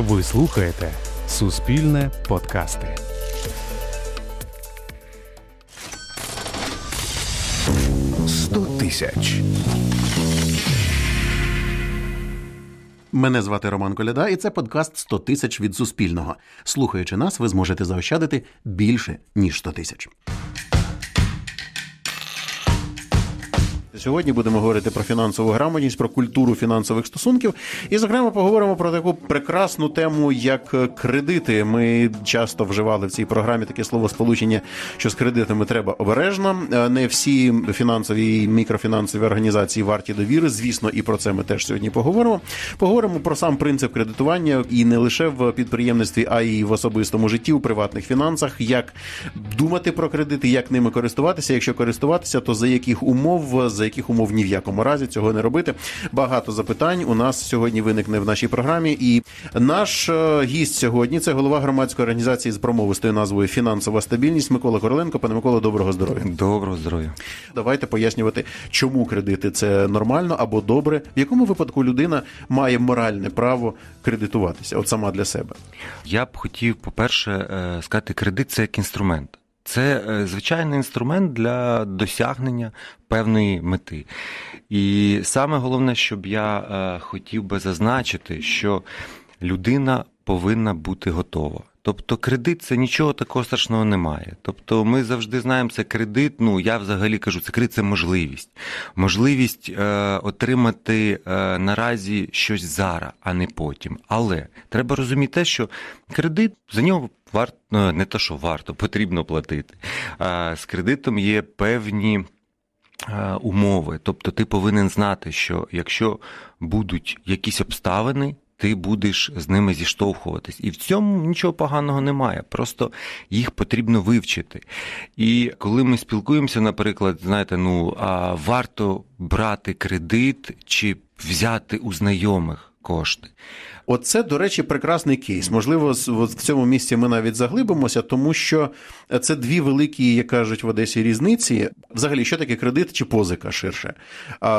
Ви слухаєте Суспільне подкасти. Сто тисяч. Мене звати Роман Коляда, і це подкаст «100 тисяч від Суспільного. Слухаючи нас, ви зможете заощадити більше ніж 100 тисяч. Сьогодні будемо говорити про фінансову грамотність, про культуру фінансових стосунків. І, зокрема, поговоримо про таку прекрасну тему, як кредити. Ми часто вживали в цій програмі таке слово сполучення, що з кредитами треба обережно. Не всі фінансові і мікрофінансові організації варті довіри. Звісно, і про це ми теж сьогодні поговоримо. Поговоримо про сам принцип кредитування і не лише в підприємництві, а й в особистому житті, у приватних фінансах, як думати про кредити, як ними користуватися. Якщо користуватися, то за яких умов за яких умов ні в якому разі цього не робити. Багато запитань у нас сьогодні виникне в нашій програмі. І наш е, гість сьогодні це голова громадської організації з промовистою назвою Фінансова стабільність Микола Короленко. Пане Микола, доброго здоров'я. Доброго здоров'я. Давайте пояснювати, чому кредити це нормально або добре. В якому випадку людина має моральне право кредитуватися, от сама для себе. Я б хотів, по-перше, е, сказати, кредит це як інструмент. Це е, звичайний інструмент для досягнення певної мети. І саме головне, щоб я е, хотів би зазначити, що людина повинна бути готова. Тобто кредит це нічого такого страшного немає. Тобто ми завжди знаємо, це кредит. Ну я взагалі кажу, це кредит це можливість. Можливість е, отримати е, наразі щось зараз, а не потім. Але треба розуміти те, що кредит за нього варто е, не те, що варто, потрібно платити. А з кредитом є певні. Е, умови, тобто ти повинен знати, що якщо будуть якісь обставини, ти будеш з ними зіштовхуватись. І в цьому нічого поганого немає. Просто їх потрібно вивчити. І коли ми спілкуємося, наприклад, знаєте, ну а варто брати кредит чи взяти у знайомих кошти. Оце, до речі, прекрасний кейс. Можливо, в цьому місці ми навіть заглибимося, тому що це дві великі, як кажуть в Одесі, різниці. Взагалі, що таке кредит чи позика ширше?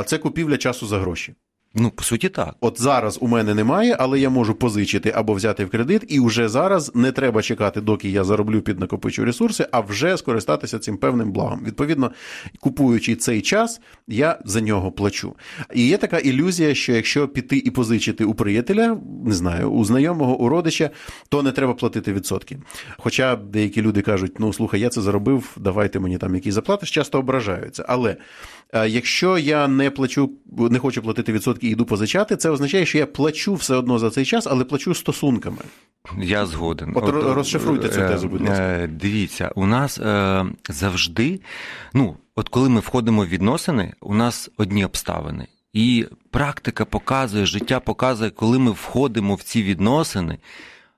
Це купівля часу за гроші. Ну, по суті, так. От зараз у мене немає, але я можу позичити або взяти в кредит, і вже зараз не треба чекати, доки я зароблю під накопичу ресурси, а вже скористатися цим певним благом. Відповідно, купуючи цей час, я за нього плачу. І є така ілюзія, що якщо піти і позичити у приятеля, не знаю, у знайомого, у родича, то не треба платити відсотки. Хоча деякі люди кажуть, ну слухай, я це заробив, давайте мені там якісь заплатиш, часто ображаються. Але якщо я не плачу, не хочу платити відсотки і йду позичати, це означає, що я плачу все одно за цей час, але плачу стосунками. Я згоден. От, От розшифруйте цю тезу, будь ласка. Е, дивіться, у нас е, завжди, ну, от коли ми входимо в відносини, у нас одні обставини. І практика показує, життя показує, коли ми входимо в ці відносини.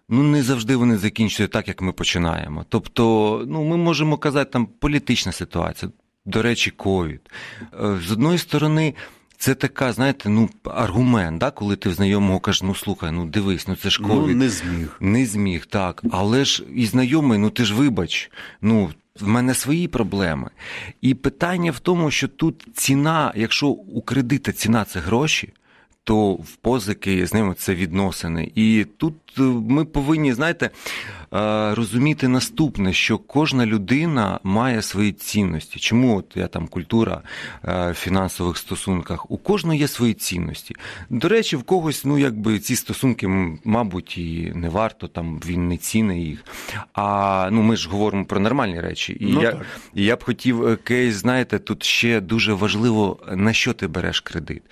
Ну, не завжди вони закінчуються так, як ми починаємо. Тобто, ну, ми можемо казати, там політична ситуація, до речі, ковід. Е, з одної сторони, це така, знаєте, ну, аргумент, да, коли ти в знайомого кажеш, ну слухай, ну дивись, ну це ж ковід. Ну, не зміг. Не зміг, так. Але ж і знайомий, ну ти ж вибач, ну. В мене свої проблеми. І питання в тому, що тут ціна, якщо у кредита ціна це гроші, то в позики з ними це відносини. І тут ми повинні, знаєте, е, розуміти наступне, що кожна людина має свої цінності. Чому от я там культура е, в фінансових стосунках? У кожного є свої цінності. До речі, в когось, ну якби ці стосунки, мабуть, і не варто, там він не цінить їх. А ну ми ж говоримо про нормальні речі. І ну, я, так. і я б хотів кейс, знаєте, тут ще дуже важливо, на що ти береш кредит.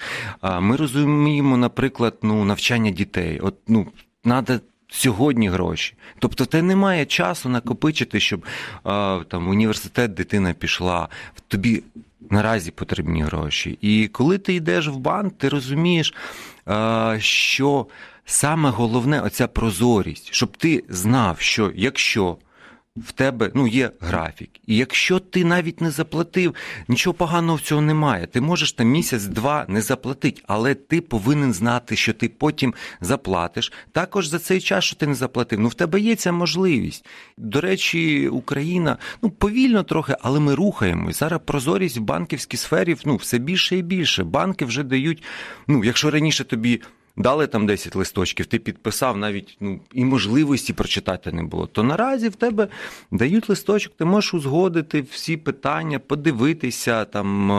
Ми розуміємо, наприклад, ну навчання дітей. От ну треба сьогодні гроші. Тобто, те немає часу накопичити, щоб там в університет дитина пішла. Тобі наразі потрібні гроші. І коли ти йдеш в банк, ти розумієш, що саме головне оця прозорість, щоб ти знав, що якщо в тебе ну, є графік. І якщо ти навіть не заплатив, нічого поганого в цього немає. Ти можеш там місяць-два не заплатити, але ти повинен знати, що ти потім заплатиш. Також за цей час, що ти не заплатив. Ну в тебе є ця можливість. До речі, Україна ну повільно трохи, але ми рухаємось. Зараз прозорість в банківській сфері ну, все більше і більше. Банки вже дають. Ну, якщо раніше тобі Дали там 10 листочків, ти підписав навіть ну і можливості прочитати не було. То наразі в тебе дають листочок, ти можеш узгодити всі питання, подивитися там.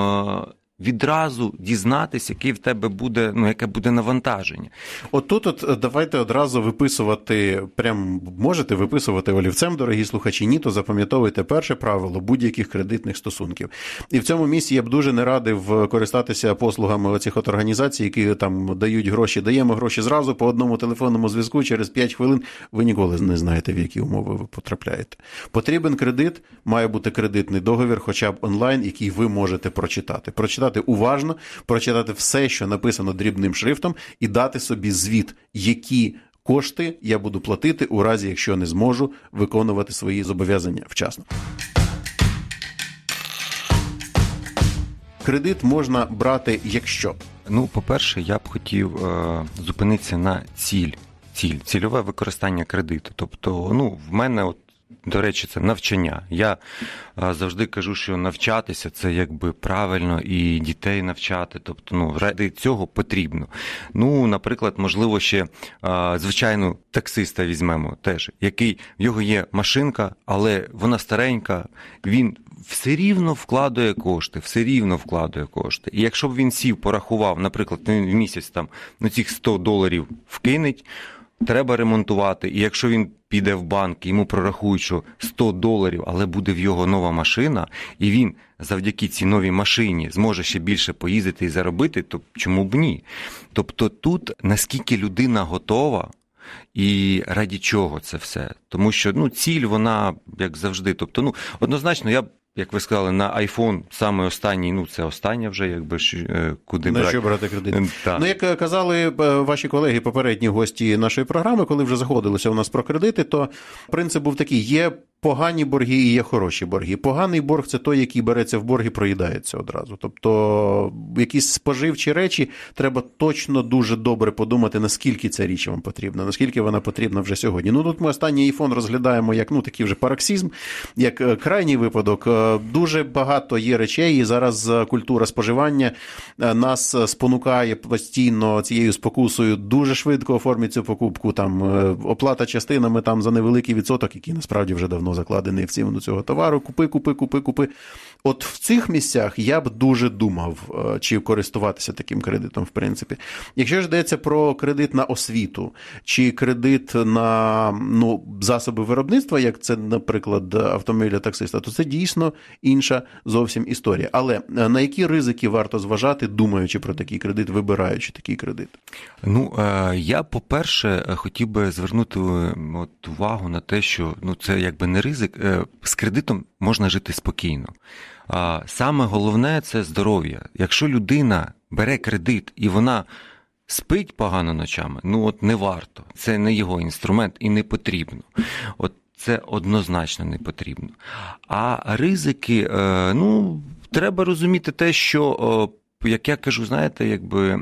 Е, Відразу дізнатися, який в тебе буде, ну яке буде навантаження. От тут от е, давайте одразу виписувати, прям можете виписувати олівцем, дорогі слухачі, ні, то запам'ятовуйте перше правило будь-яких кредитних стосунків. І в цьому місці я б дуже не радив користатися послугами оцих от організацій, які там дають гроші. Даємо гроші зразу по одному телефонному зв'язку через 5 хвилин. Ви ніколи не знаєте, в які умови ви потрапляєте. Потрібен кредит, має бути кредитний договір, хоча б онлайн, який ви можете прочитати. Прочитати уважно, прочитати все, що написано дрібним шрифтом, і дати собі звіт, які кошти я буду платити у разі, якщо не зможу виконувати свої зобов'язання вчасно. Кредит можна брати, якщо Ну, по-перше, я б хотів е, зупинитися на ціль, ціль, цільове використання кредиту. Тобто, ну, в мене, от, до речі, це навчання. Я е, завжди кажу, що навчатися це якби правильно і дітей навчати. Тобто, ну, ради цього потрібно. Ну, наприклад, можливо, ще е, звичайно таксиста візьмемо теж, який в його є машинка, але вона старенька, він все рівно вкладує кошти, все рівно вкладує кошти. І якщо б він сів, порахував, наприклад, в місяць там ну, цих 100 доларів вкинеть, треба ремонтувати. І якщо він піде в банк, йому прорахують, що 100 доларів, але буде в його нова машина, і він завдяки цій новій машині зможе ще більше поїздити і заробити, то чому б ні? Тобто тут наскільки людина готова. І раді чого це все? Тому що ну, ціль, вона як завжди. Тобто, ну, однозначно, я як ви сказали, на iPhone саме останній, ну це останнє вже, якби ж, е, куди на брати. що брати кредит. Ем, так. Ну, як казали е, ваші колеги, попередні гості нашої програми, коли вже заходилися у нас про кредити, то принцип був такий: є погані борги і є хороші борги. Поганий борг це той, який береться в борг і проїдається одразу. Тобто, якісь споживчі речі треба точно дуже добре подумати, наскільки ця річ вам потрібна, наскільки вона потрібна вже сьогодні. Ну тут ми останній айфон розглядаємо як ну такий вже пароксизм, як е, крайній випадок. Е, Дуже багато є речей, і зараз е, культура споживання нас спонукає постійно цією спокусою дуже швидко оформити цю покупку. Там оплата частинами там за невеликий відсоток, який насправді вже давно закладений в ціну цього товару. Купи, купи, купи, купи. От в цих місцях я б дуже думав, е, чи користуватися таким кредитом, в принципі. Якщо ж йдеться про кредит на освіту, чи кредит на ну, засоби виробництва, як це, наприклад, автомобіля таксиста, то це дійсно інша зовсім історія. Але е, на які ризики варто зважати, думаючи про такий кредит, вибираючи такий кредит? Ну, е, я, по-перше, хотів би звернути от, увагу на те, що ну, це якби не ризик. З кредитом можна жити спокійно. А Саме головне це здоров'я. Якщо людина бере кредит і вона спить погано ночами, ну от не варто. Це не його інструмент і не потрібно. От це однозначно не потрібно. А ризики, е, ну, треба розуміти те, що. як я кажу, знаєте, якби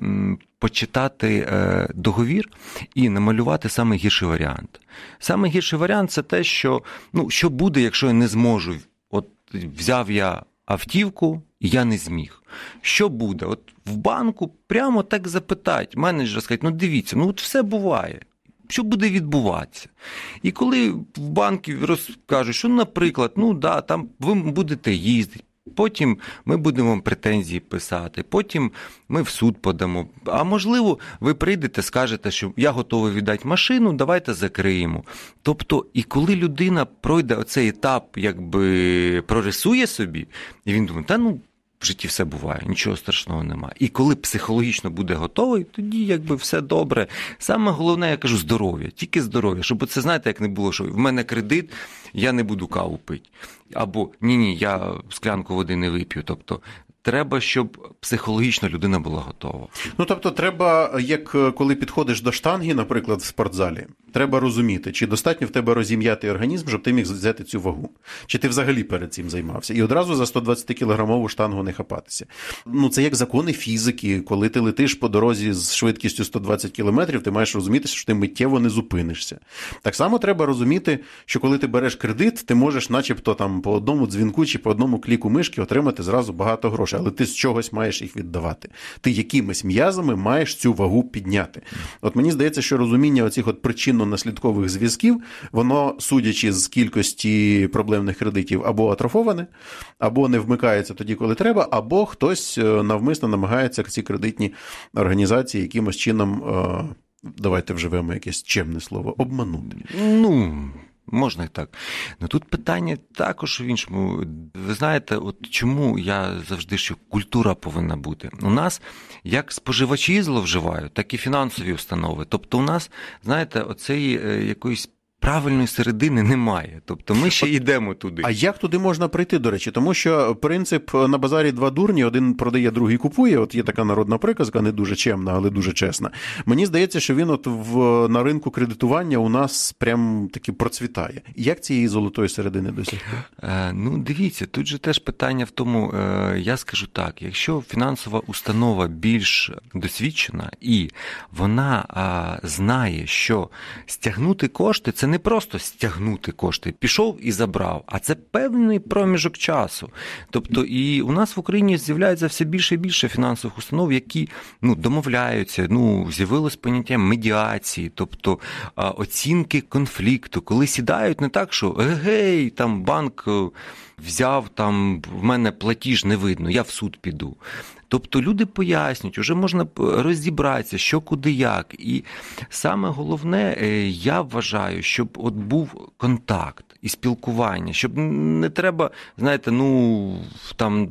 почитати е, договір і намалювати саме гірший варіант. Саме гірший варіант це те, що ну, що буде, якщо я не зможу. Взяв я автівку, я не зміг. Що буде? От в банку прямо так запитають, менеджер скажуть, ну дивіться, ну от все буває. Що буде відбуватися? І коли в банки розкажуть, що, наприклад, ну да, там ви будете їздити, Потім ми будемо претензії писати, потім ми в суд подамо. А можливо, ви прийдете, скажете, що я готовий віддати машину, давайте закриємо. Тобто, і коли людина пройде оцей етап, якби прорисує собі, і він думає, та ну. В житті все буває, нічого страшного нема. І коли психологічно буде готовий, тоді якби все добре. Саме головне, я кажу, здоров'я, тільки здоров'я. Щоб це знаєте, як не було, що в мене кредит, я не буду каву пити. Або ні, ні, я склянку води не вип'ю. Тобто треба, щоб психологічно людина була готова. Ну тобто, треба, як е, коли підходиш до штанги, наприклад, в спортзалі, треба розуміти, чи достатньо в тебе розім'яти організм, щоб ти міг взяти цю вагу, чи ти взагалі перед цим займався, і одразу за 120 кілограмову штангу не хапатися. Ну це як закони фізики, коли ти летиш по дорозі з швидкістю 120 кілометрів, ти маєш розуміти, що ти миттєво не зупинишся. Так само треба розуміти, що коли ти береш кредит, ти можеш, начебто, там по одному дзвінку чи по одному кліку мишки отримати зразу багато грошей. Гроші, але ти з чогось маєш їх віддавати. Ти якимись м'язами маєш цю вагу підняти. От мені здається, що розуміння оцих от причинно-наслідкових зв'язків, воно, судячи з кількості проблемних кредитів, або атрофоване, або не вмикається тоді, коли треба, або хтось е, навмисно намагається ці кредитні організації якимось чином. Е, давайте вживемо якесь чемне слово, обманути. Ну, можна і так. Ну тут питання також в іншому. Ви знаєте, от чому я завжди що культура повинна бути? У нас як споживачі зловживають, так і фінансові установи. Тобто, у нас, знаєте, оцеї е, якоїсь правильної середини немає. Тобто ми ще йдемо туди. А як туди можна прийти, до речі? Тому що принцип на базарі два дурні, один продає, другий купує. От є така народна приказка, не дуже чемна, але дуже чесна. Мені здається, що він от в на ринку кредитування у нас прям таки процвітає. Як цієї золотої середини досягти? Е, ну, дивіться, тут же теж питання в тому, е, я скажу так: якщо фінансова установа більш досвідчена і вона а, знає, що стягнути кошти це не просто стягнути кошти, пішов і забрав, а це певний проміжок часу. Тобто, і у нас в Україні з'являється все більше і більше фінансових установ, які ну, домовляються. Ну, з'явилось поняття медіації, тобто оцінки конфлікту, коли сідають не так, що гей, там банк. Е, взяв там в мене платіж не видно, я в суд піду. Тобто люди пояснюють, вже можна розібратися, що куди як. І саме головне, е, я вважаю, щоб от був контакт і спілкування, щоб не треба, знаєте, ну там.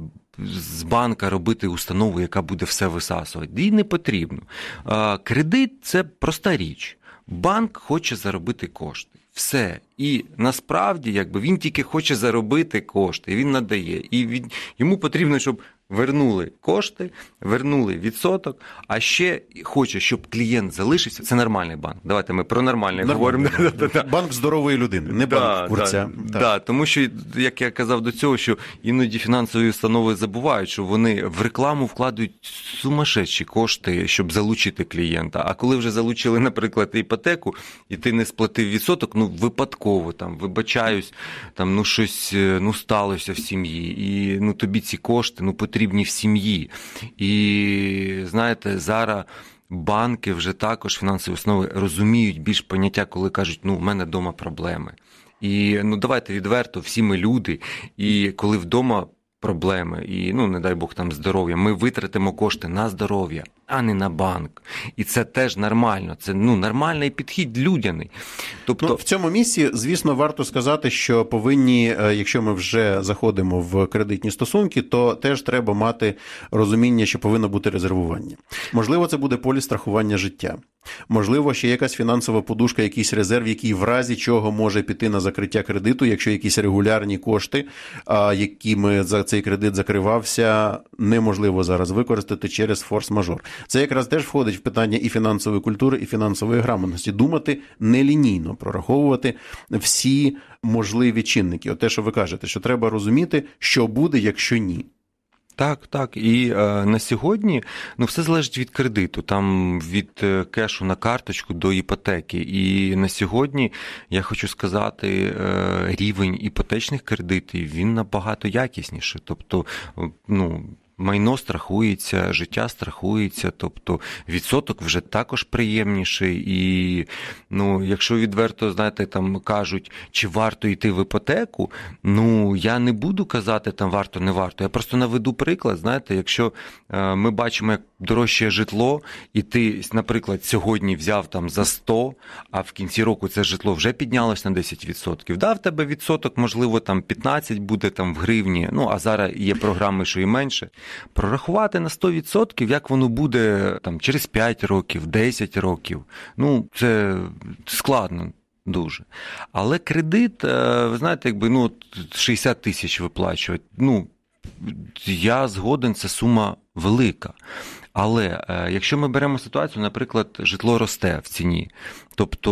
З банка робити установу, яка буде все висасувати. Їй не потрібно. Кредит це проста річ. Банк хоче заробити кошти. Все. І насправді, якби він тільки хоче заробити кошти, він надає. І він, йому потрібно, щоб вернули кошти, вернули відсоток, а ще хоче, щоб клієнт залишився. Це нормальний банк. Давайте ми про нормальний говоримо. Банк здорової людини, не банк курця. Да, да, тому що, як я казав до цього, що іноді фінансові установи забувають, що вони в рекламу вкладають сумасшедші кошти, щоб залучити клієнта. А коли вже залучили, наприклад, іпотеку, і ти не сплатив відсоток, ну випадково там вибачаюсь, там ну щось е, ну сталося в сім'ї, і ну тобі ці кошти ну потрібні потрібні в сім'ї. І знаєте, зараз. Банки вже також фінансові основи розуміють більш поняття, коли кажуть, ну в мене вдома проблеми. І ну давайте відверто, всі ми люди. І коли вдома проблеми, і ну не дай Бог там здоров'я, ми витратимо кошти на здоров'я, а не на банк. І це теж нормально. Це ну нормальний підхід людяний. Тобто ну, в цьому місці, звісно, варто сказати, що повинні, е, якщо ми вже заходимо в кредитні стосунки, то теж треба мати розуміння, що повинно бути резервування. Можливо, це буде полі страхування життя. Можливо, ще якась фінансова подушка, якийсь резерв, який в разі чого може піти на закриття кредиту, якщо якісь регулярні кошти, якими за цей кредит закривався, неможливо зараз використати через форс-мажор. Це якраз теж входить в питання і фінансової культури, і фінансової грамотності. Думати нелінійно, прораховувати всі можливі чинники. От те, що ви кажете, що треба розуміти, що буде, якщо ні. Так, так. І е, на сьогодні ну все залежить від кредиту, там від е, кешу на карточку до іпотеки. І на сьогодні я хочу сказати, е, рівень іпотечних кредитів він набагато якісніший. Тобто, ну майно страхується, життя страхується, тобто відсоток вже також приємніший. І ну, якщо відверто, знаєте, там кажуть, чи варто йти в іпотеку, ну я не буду казати там варто, не варто. Я просто наведу приклад. Знаєте, якщо е, ми бачимо, як дорожче житло, і ти, наприклад, сьогодні взяв там за 100, а в кінці року це житло вже піднялось на 10%. Да, в тебе відсоток, можливо, там 15 буде там в гривні. Ну а зараз є програми, що і менше. Прорахувати на 100%, як воно буде там через 5 років, 10 років. Ну, це складно. Дуже. Але кредит, е, ви знаєте, якби ну 60 тисяч виплачувати. Ну, я згоден, це сума велика. Але е, якщо ми беремо ситуацію, наприклад, житло росте в ціні, тобто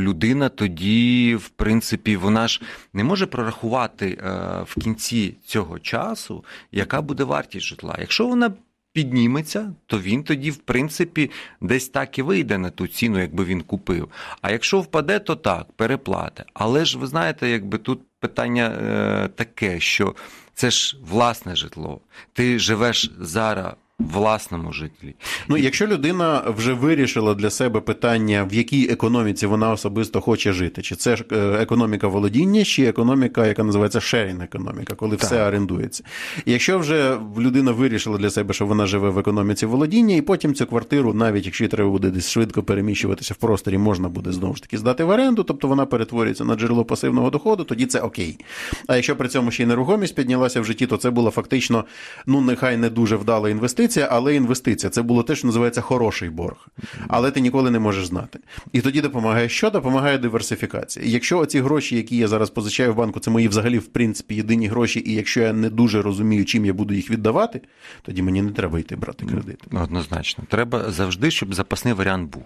людина тоді, в принципі, вона ж не може прорахувати е, в кінці цього часу, яка буде вартість житла. Якщо вона підніметься, то він тоді, в принципі, десь так і вийде на ту ціну, якби він купив. А якщо впаде, то так, переплати. Але ж ви знаєте, якби тут питання е, таке, що Це ж власне житло. Ти живеш зараз власному житлі. Ну, якщо людина вже вирішила для себе питання, в якій економіці вона особисто хоче жити, чи це ж е, економіка володіння, чи економіка, яка називається шерінг економіка, коли так. все орендується. І якщо вже людина вирішила для себе, що вона живе в економіці володіння, і потім цю квартиру, навіть якщо їй треба буде десь швидко переміщуватися в просторі, можна буде знову ж таки здати в оренду, тобто вона перетворюється на джерело пасивного доходу, тоді це окей. А якщо при цьому ще й нерухомість піднялася в житті, то це була фактично, ну нехай не дуже вдала інвестиція інвестиція, але інвестиція. Це було те, що називається хороший борг. Але ти ніколи не можеш знати. І тоді допомагає що? Допомагає диверсифікація. Якщо оці гроші, які я зараз позичаю в банку, це мої взагалі, в принципі, єдині гроші, і якщо я не дуже розумію, чим я буду їх віддавати, тоді мені не треба йти брати кредит. Однозначно, треба завжди, щоб запасний варіант був.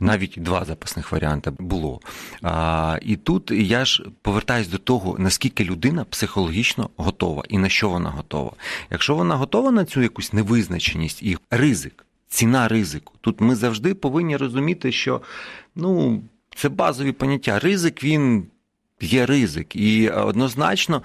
Навіть два запасних варіанти було. А, І тут я ж повертаюсь до того, наскільки людина психологічно готова і на що вона готова. Якщо вона готова на цю якусь невизначеність, визначеність і ризик, ціна ризику. Тут ми завжди повинні розуміти, що ну, це базові поняття. Ризик він. Є ризик, і однозначно,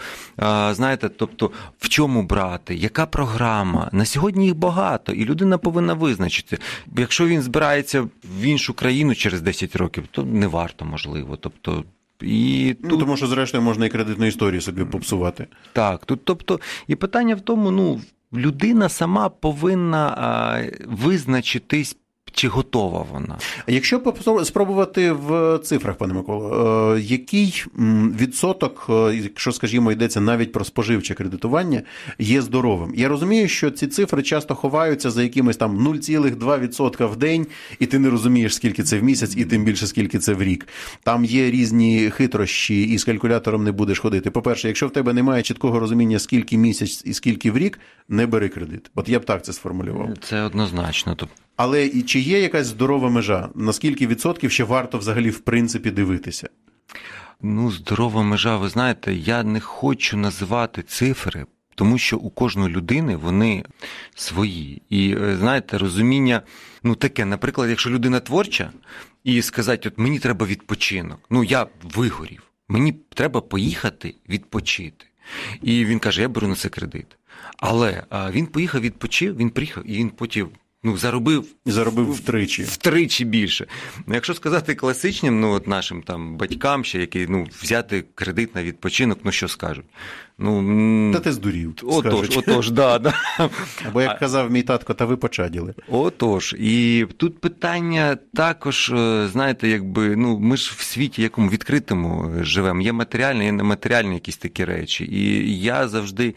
знаєте, тобто в чому брати, яка програма? На сьогодні їх багато, і людина повинна визначити. Якщо він збирається в іншу країну через 10 років, то не варто можливо. Тобто, і ну, тут... Тому що, зрештою, можна і кредитну історію собі попсувати. Так, тут, тобто, і питання в тому, ну людина сама повинна визначитись чи готова вона? Якщо спробувати в цифрах, пане Миколо, е, який відсоток, е, якщо скажімо, йдеться навіть про споживче кредитування, є здоровим? Я розумію, що ці цифри часто ховаються за якимось там 0,2% в день, і ти не розумієш, скільки це в місяць, і тим більше скільки це в рік. Там є різні хитрощі, і з калькулятором не будеш ходити. По-перше, якщо в тебе немає чіткого розуміння, скільки місяць і скільки в рік, не бери кредит. От я б так це сформулював. Це однозначно. Але і чи є якась здорова межа? Наскільки відсотків ще варто взагалі в принципі дивитися? Ну, здорова межа, ви знаєте, я не хочу називати цифри, тому що у кожної людини вони свої. І е, знаєте, розуміння, ну таке, наприклад, якщо людина творча, і сказати, от мені треба відпочинок, ну я вигорів, мені треба поїхати відпочити. І він каже: Я беру на це кредит. Але він поїхав, відпочив, він приїхав, і він потім ну, заробив заробив втричі втричі більше. Ну, Якщо сказати класичним, ну от нашим там батькам, ще які ну, взяти кредит на відпочинок, ну що скажуть? Ну, Та ти здурів. Отож, отож, да, да. Або як казав мій татко, та ви почаділи. Отож, і тут питання також, е, знаєте, якби ну ми ж в світі якому відкритому живемо. Є матеріальні, є нематеріальні якісь такі речі. І я завжди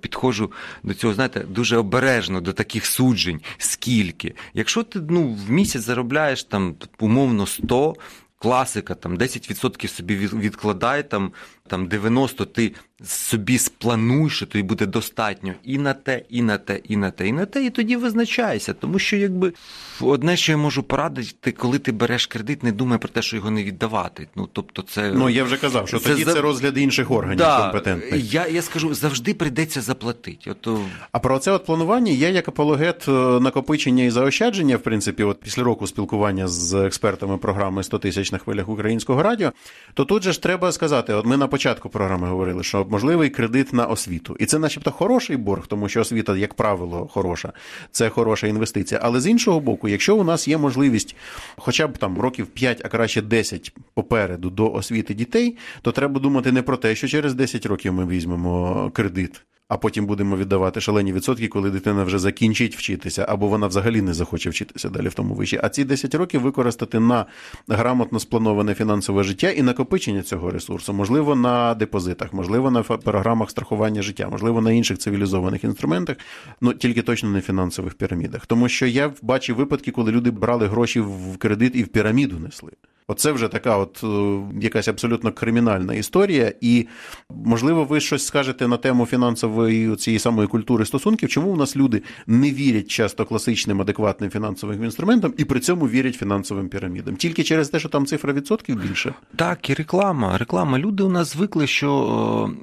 підходжу до цього, знаєте, дуже обережно до таких суджень. Скільки? Якщо ти ну, в місяць заробляєш там умовно 100, класика, там 10% собі відкладай, там там 90 ти собі сплануй, що тобі буде достатньо і на те, і на те, і на те, і на те, і тоді визначайся. Тому що якби одне, що я можу порадити, коли ти береш кредит, не думай про те, що його не віддавати. Ну тобто, це ну я вже казав, що це тоді за... це розгляд інших органів да, компетентних. Я я скажу, завжди прийдеться заплатити. От... А про це от планування я як апологет е, накопичення і заощадження, в принципі, от після року спілкування з експертами програми «100 тисяч на хвилях українського радіо, то тут же ж треба сказати, от ми на початку програми говорили, що можливий кредит на освіту. І це, начебто, хороший борг, тому що освіта, як правило, хороша, це хороша інвестиція. Але з іншого боку, якщо у нас є можливість хоча б там років 5, а краще 10 попереду до освіти дітей, то треба думати не про те, що через 10 років ми візьмемо кредит а потім будемо віддавати шалені відсотки, коли дитина вже закінчить вчитися, або вона взагалі не захоче вчитися далі в тому виші. А ці 10 років використати на грамотно сплановане фінансове життя і накопичення цього ресурсу, можливо, на депозитах, можливо, на програмах страхування життя, можливо, на інших цивілізованих інструментах, ну тільки точно не фінансових пірамідах. Тому що я бачив випадки, коли люди брали гроші в кредит і в піраміду несли. Оце вже така, от е, якась абсолютно кримінальна історія. І можливо, ви щось скажете на тему фінансової цієї самої культури стосунків, чому у нас люди не вірять часто класичним адекватним фінансовим інструментам і при цьому вірять фінансовим пірамідам? Тільки через те, що там цифра відсотків більше? Так, і реклама. Реклама. Люди у нас звикли, що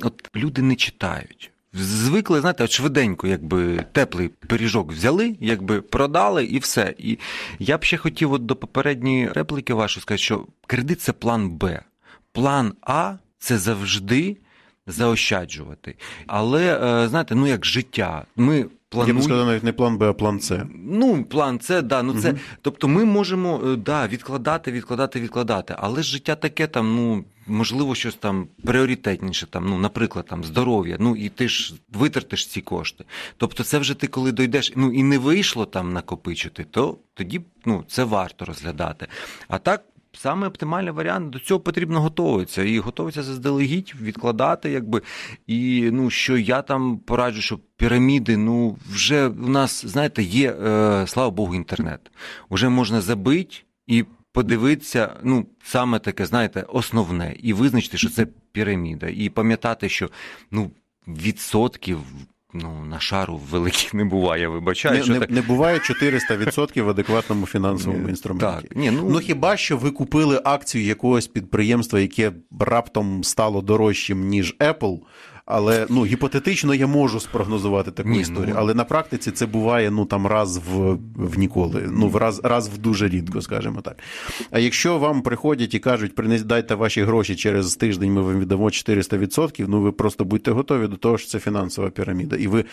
от люди не читають звикли, знаєте, от швиденько, якби теплий пиріжок взяли, якби продали і все. І я б ще хотів от до попередньої репліки вашої сказати, що кредит це план Б. План А це завжди заощаджувати. Але е, знаєте, ну як життя, ми плануємо... Я б сказав, навіть не план Б, а план С. Ну, план це да. Ну це, тобто, ми можемо е, да, відкладати, відкладати, відкладати. Але життя таке там, ну можливо, щось там пріоритетніше, там, ну, наприклад, там здоров'я. Ну і ти ж витратиш ці кошти. Тобто, це вже ти, коли дойдеш, ну і не вийшло там накопичити, то тоді ну, це варто розглядати. А так. Саме оптимальний варіант до цього потрібно готуватися і готуватися заздалегідь, відкладати, якби. І ну що я там пораджу, що піраміди, ну вже у нас, знаєте, є, е, слава Богу, інтернет. Уже можна забити і подивитися, ну, саме таке, знаєте, основне, і визначити, що це піраміда. І пам'ятати, що ну, відсотків. Ну, на шару великих не буває, вибачаю. Не, що не, так... не буває 400% в адекватному фінансовому інструменті. Так, ні, ну... ну хіба що ви купили акцію якогось підприємства, яке раптом стало дорожчим, ніж Apple, але ну гіпотетично я можу спрогнозувати таку Ні, історію. ну... Але на практиці це буває ну там раз в в ніколи. Ну в раз раз в дуже рідко, скажімо так. А якщо вам приходять і кажуть, принес дайте ваші гроші через тиждень, ми вам віддамо 400%, ну ви просто будьте готові до того, що це фінансова піраміда, і ви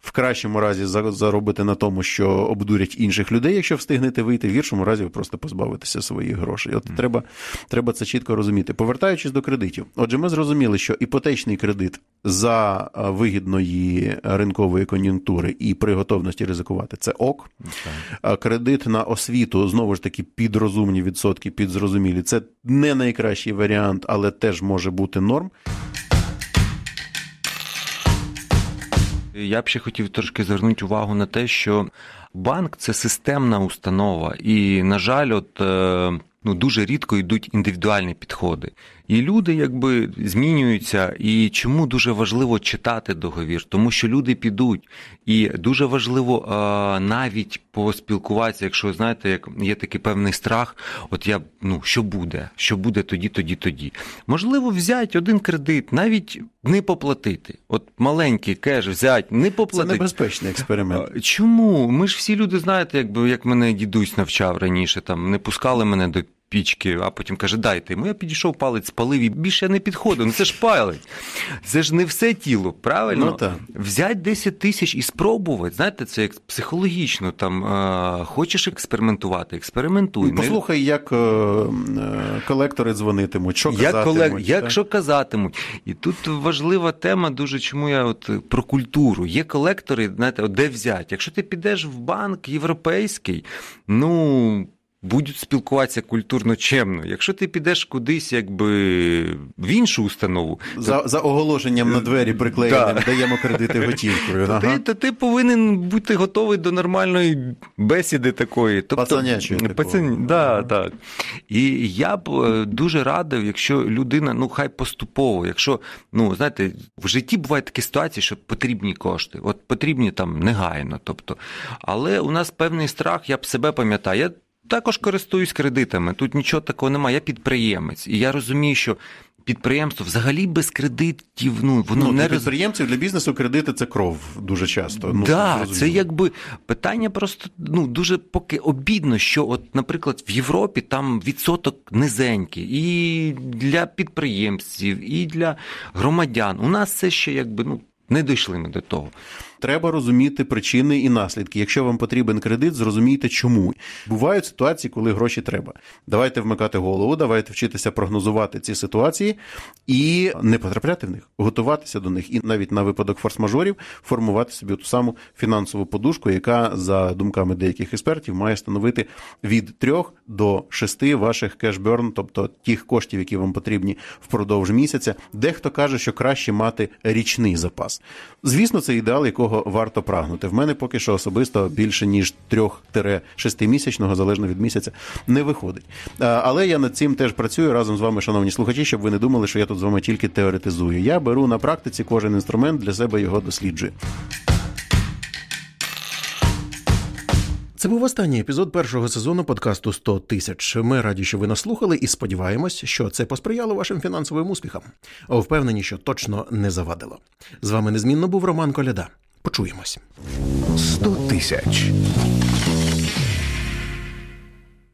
в кращому разі заробите на тому, що обдурять інших людей, якщо встигнете вийти, в гіршому разі ви просто позбавитеся своїх грошей. От mm. треба, треба це чітко розуміти. Повертаючись до кредитів, отже, ми зрозуміли, що іпотечний кредит за вигідної ринкової кон'юнктури і при готовності ризикувати це ок. Okay. Кредит на освіту знову ж таки під розумні відсотки, під зрозумілі. Це не найкращий варіант, але теж може бути норм. Я б ще хотів трошки звернути увагу на те, що банк це системна установа, і, на жаль, от ну дуже рідко йдуть індивідуальні підходи. І люди якби змінюються. І чому дуже важливо читати договір? Тому що люди підуть, і дуже важливо навіть поспілкуватися, якщо знаєте, як є такий певний страх, от я ну що буде, що буде тоді, тоді, тоді. Можливо, взяти один кредит, навіть не поплатити. От маленький кеш взяти, не поплатити. Це небезпечний експеримент. Чому? Ми ж всі люди знаєте, якби як мене дідусь навчав раніше, там не пускали мене до пічки, а потім каже, дайте йому. Я підійшов, палець спалив і більше не підходив. Ну це ж палець. Це ж не все тіло, правильно? Ну, так. Взяти 10 тисяч і спробувати. Знаєте, це як психологічно. Там а, Хочеш експериментувати, експериментуй. Послухай, як е, колектори дзвонитимуть, що як казатимуть. Колег... Як що казатимуть. І тут важлива тема, дуже чому я от про культуру. Є колектори, знаєте, де взяти. Якщо ти підеш в банк європейський, ну будуть спілкуватися культурно чемно. Якщо ти підеш кудись, якби в іншу установу, за то... за оголошенням на двері приклеєним, да. даємо кредити готівкою. То, ага. ти, то ти повинен бути готовий до нормальної бесіди такої. Тобто, Пацанячої. Пацан... Да, так. І я б е, дуже радив, якщо людина, ну хай поступово, якщо, ну знаєте, в житті бувають такі ситуації, що потрібні кошти, от потрібні там негайно. тобто. Але у нас певний страх, я б себе пам'ятаю. Я також користуюсь кредитами. Тут нічого такого немає. Я підприємець, і я розумію, що. Підприємство взагалі без кредитів, ну воно ну, не для підприємців для бізнесу кредити це кров дуже часто. Ну, да, це якби питання просто ну дуже поки обідно, що, от, наприклад, в Європі там відсоток низенький і для підприємців, і для громадян. У нас це ще якби ну не дійшли ми до того. Треба розуміти причини і наслідки. Якщо вам потрібен кредит, зрозумійте, чому бувають ситуації, коли гроші треба. Давайте вмикати голову, давайте вчитися прогнозувати ці ситуації і не потрапляти в них, готуватися до них, і навіть на випадок форс-мажорів формувати собі ту саму фінансову подушку, яка за думками деяких експертів має становити від 3 до 6 ваших кешберн, тобто тих коштів, які вам потрібні впродовж місяця. Дехто каже, що краще мати річний запас. Звісно, це ідеал, якого якого варто прагнути. В мене поки що особисто більше ніж 3-6 місячного, залежно від місяця, не виходить. Але я над цим теж працюю разом з вами, шановні слухачі, щоб ви не думали, що я тут з вами тільки теоретизую. Я беру на практиці кожен інструмент для себе його досліджую. Це був останній епізод першого сезону подкасту «100 тисяч. Ми раді, що ви нас слухали, і сподіваємось, що це посприяло вашим фінансовим успіхам. Впевнені, що точно не завадило. З вами незмінно був Роман Коляда. Почуємось. 100 тисяч.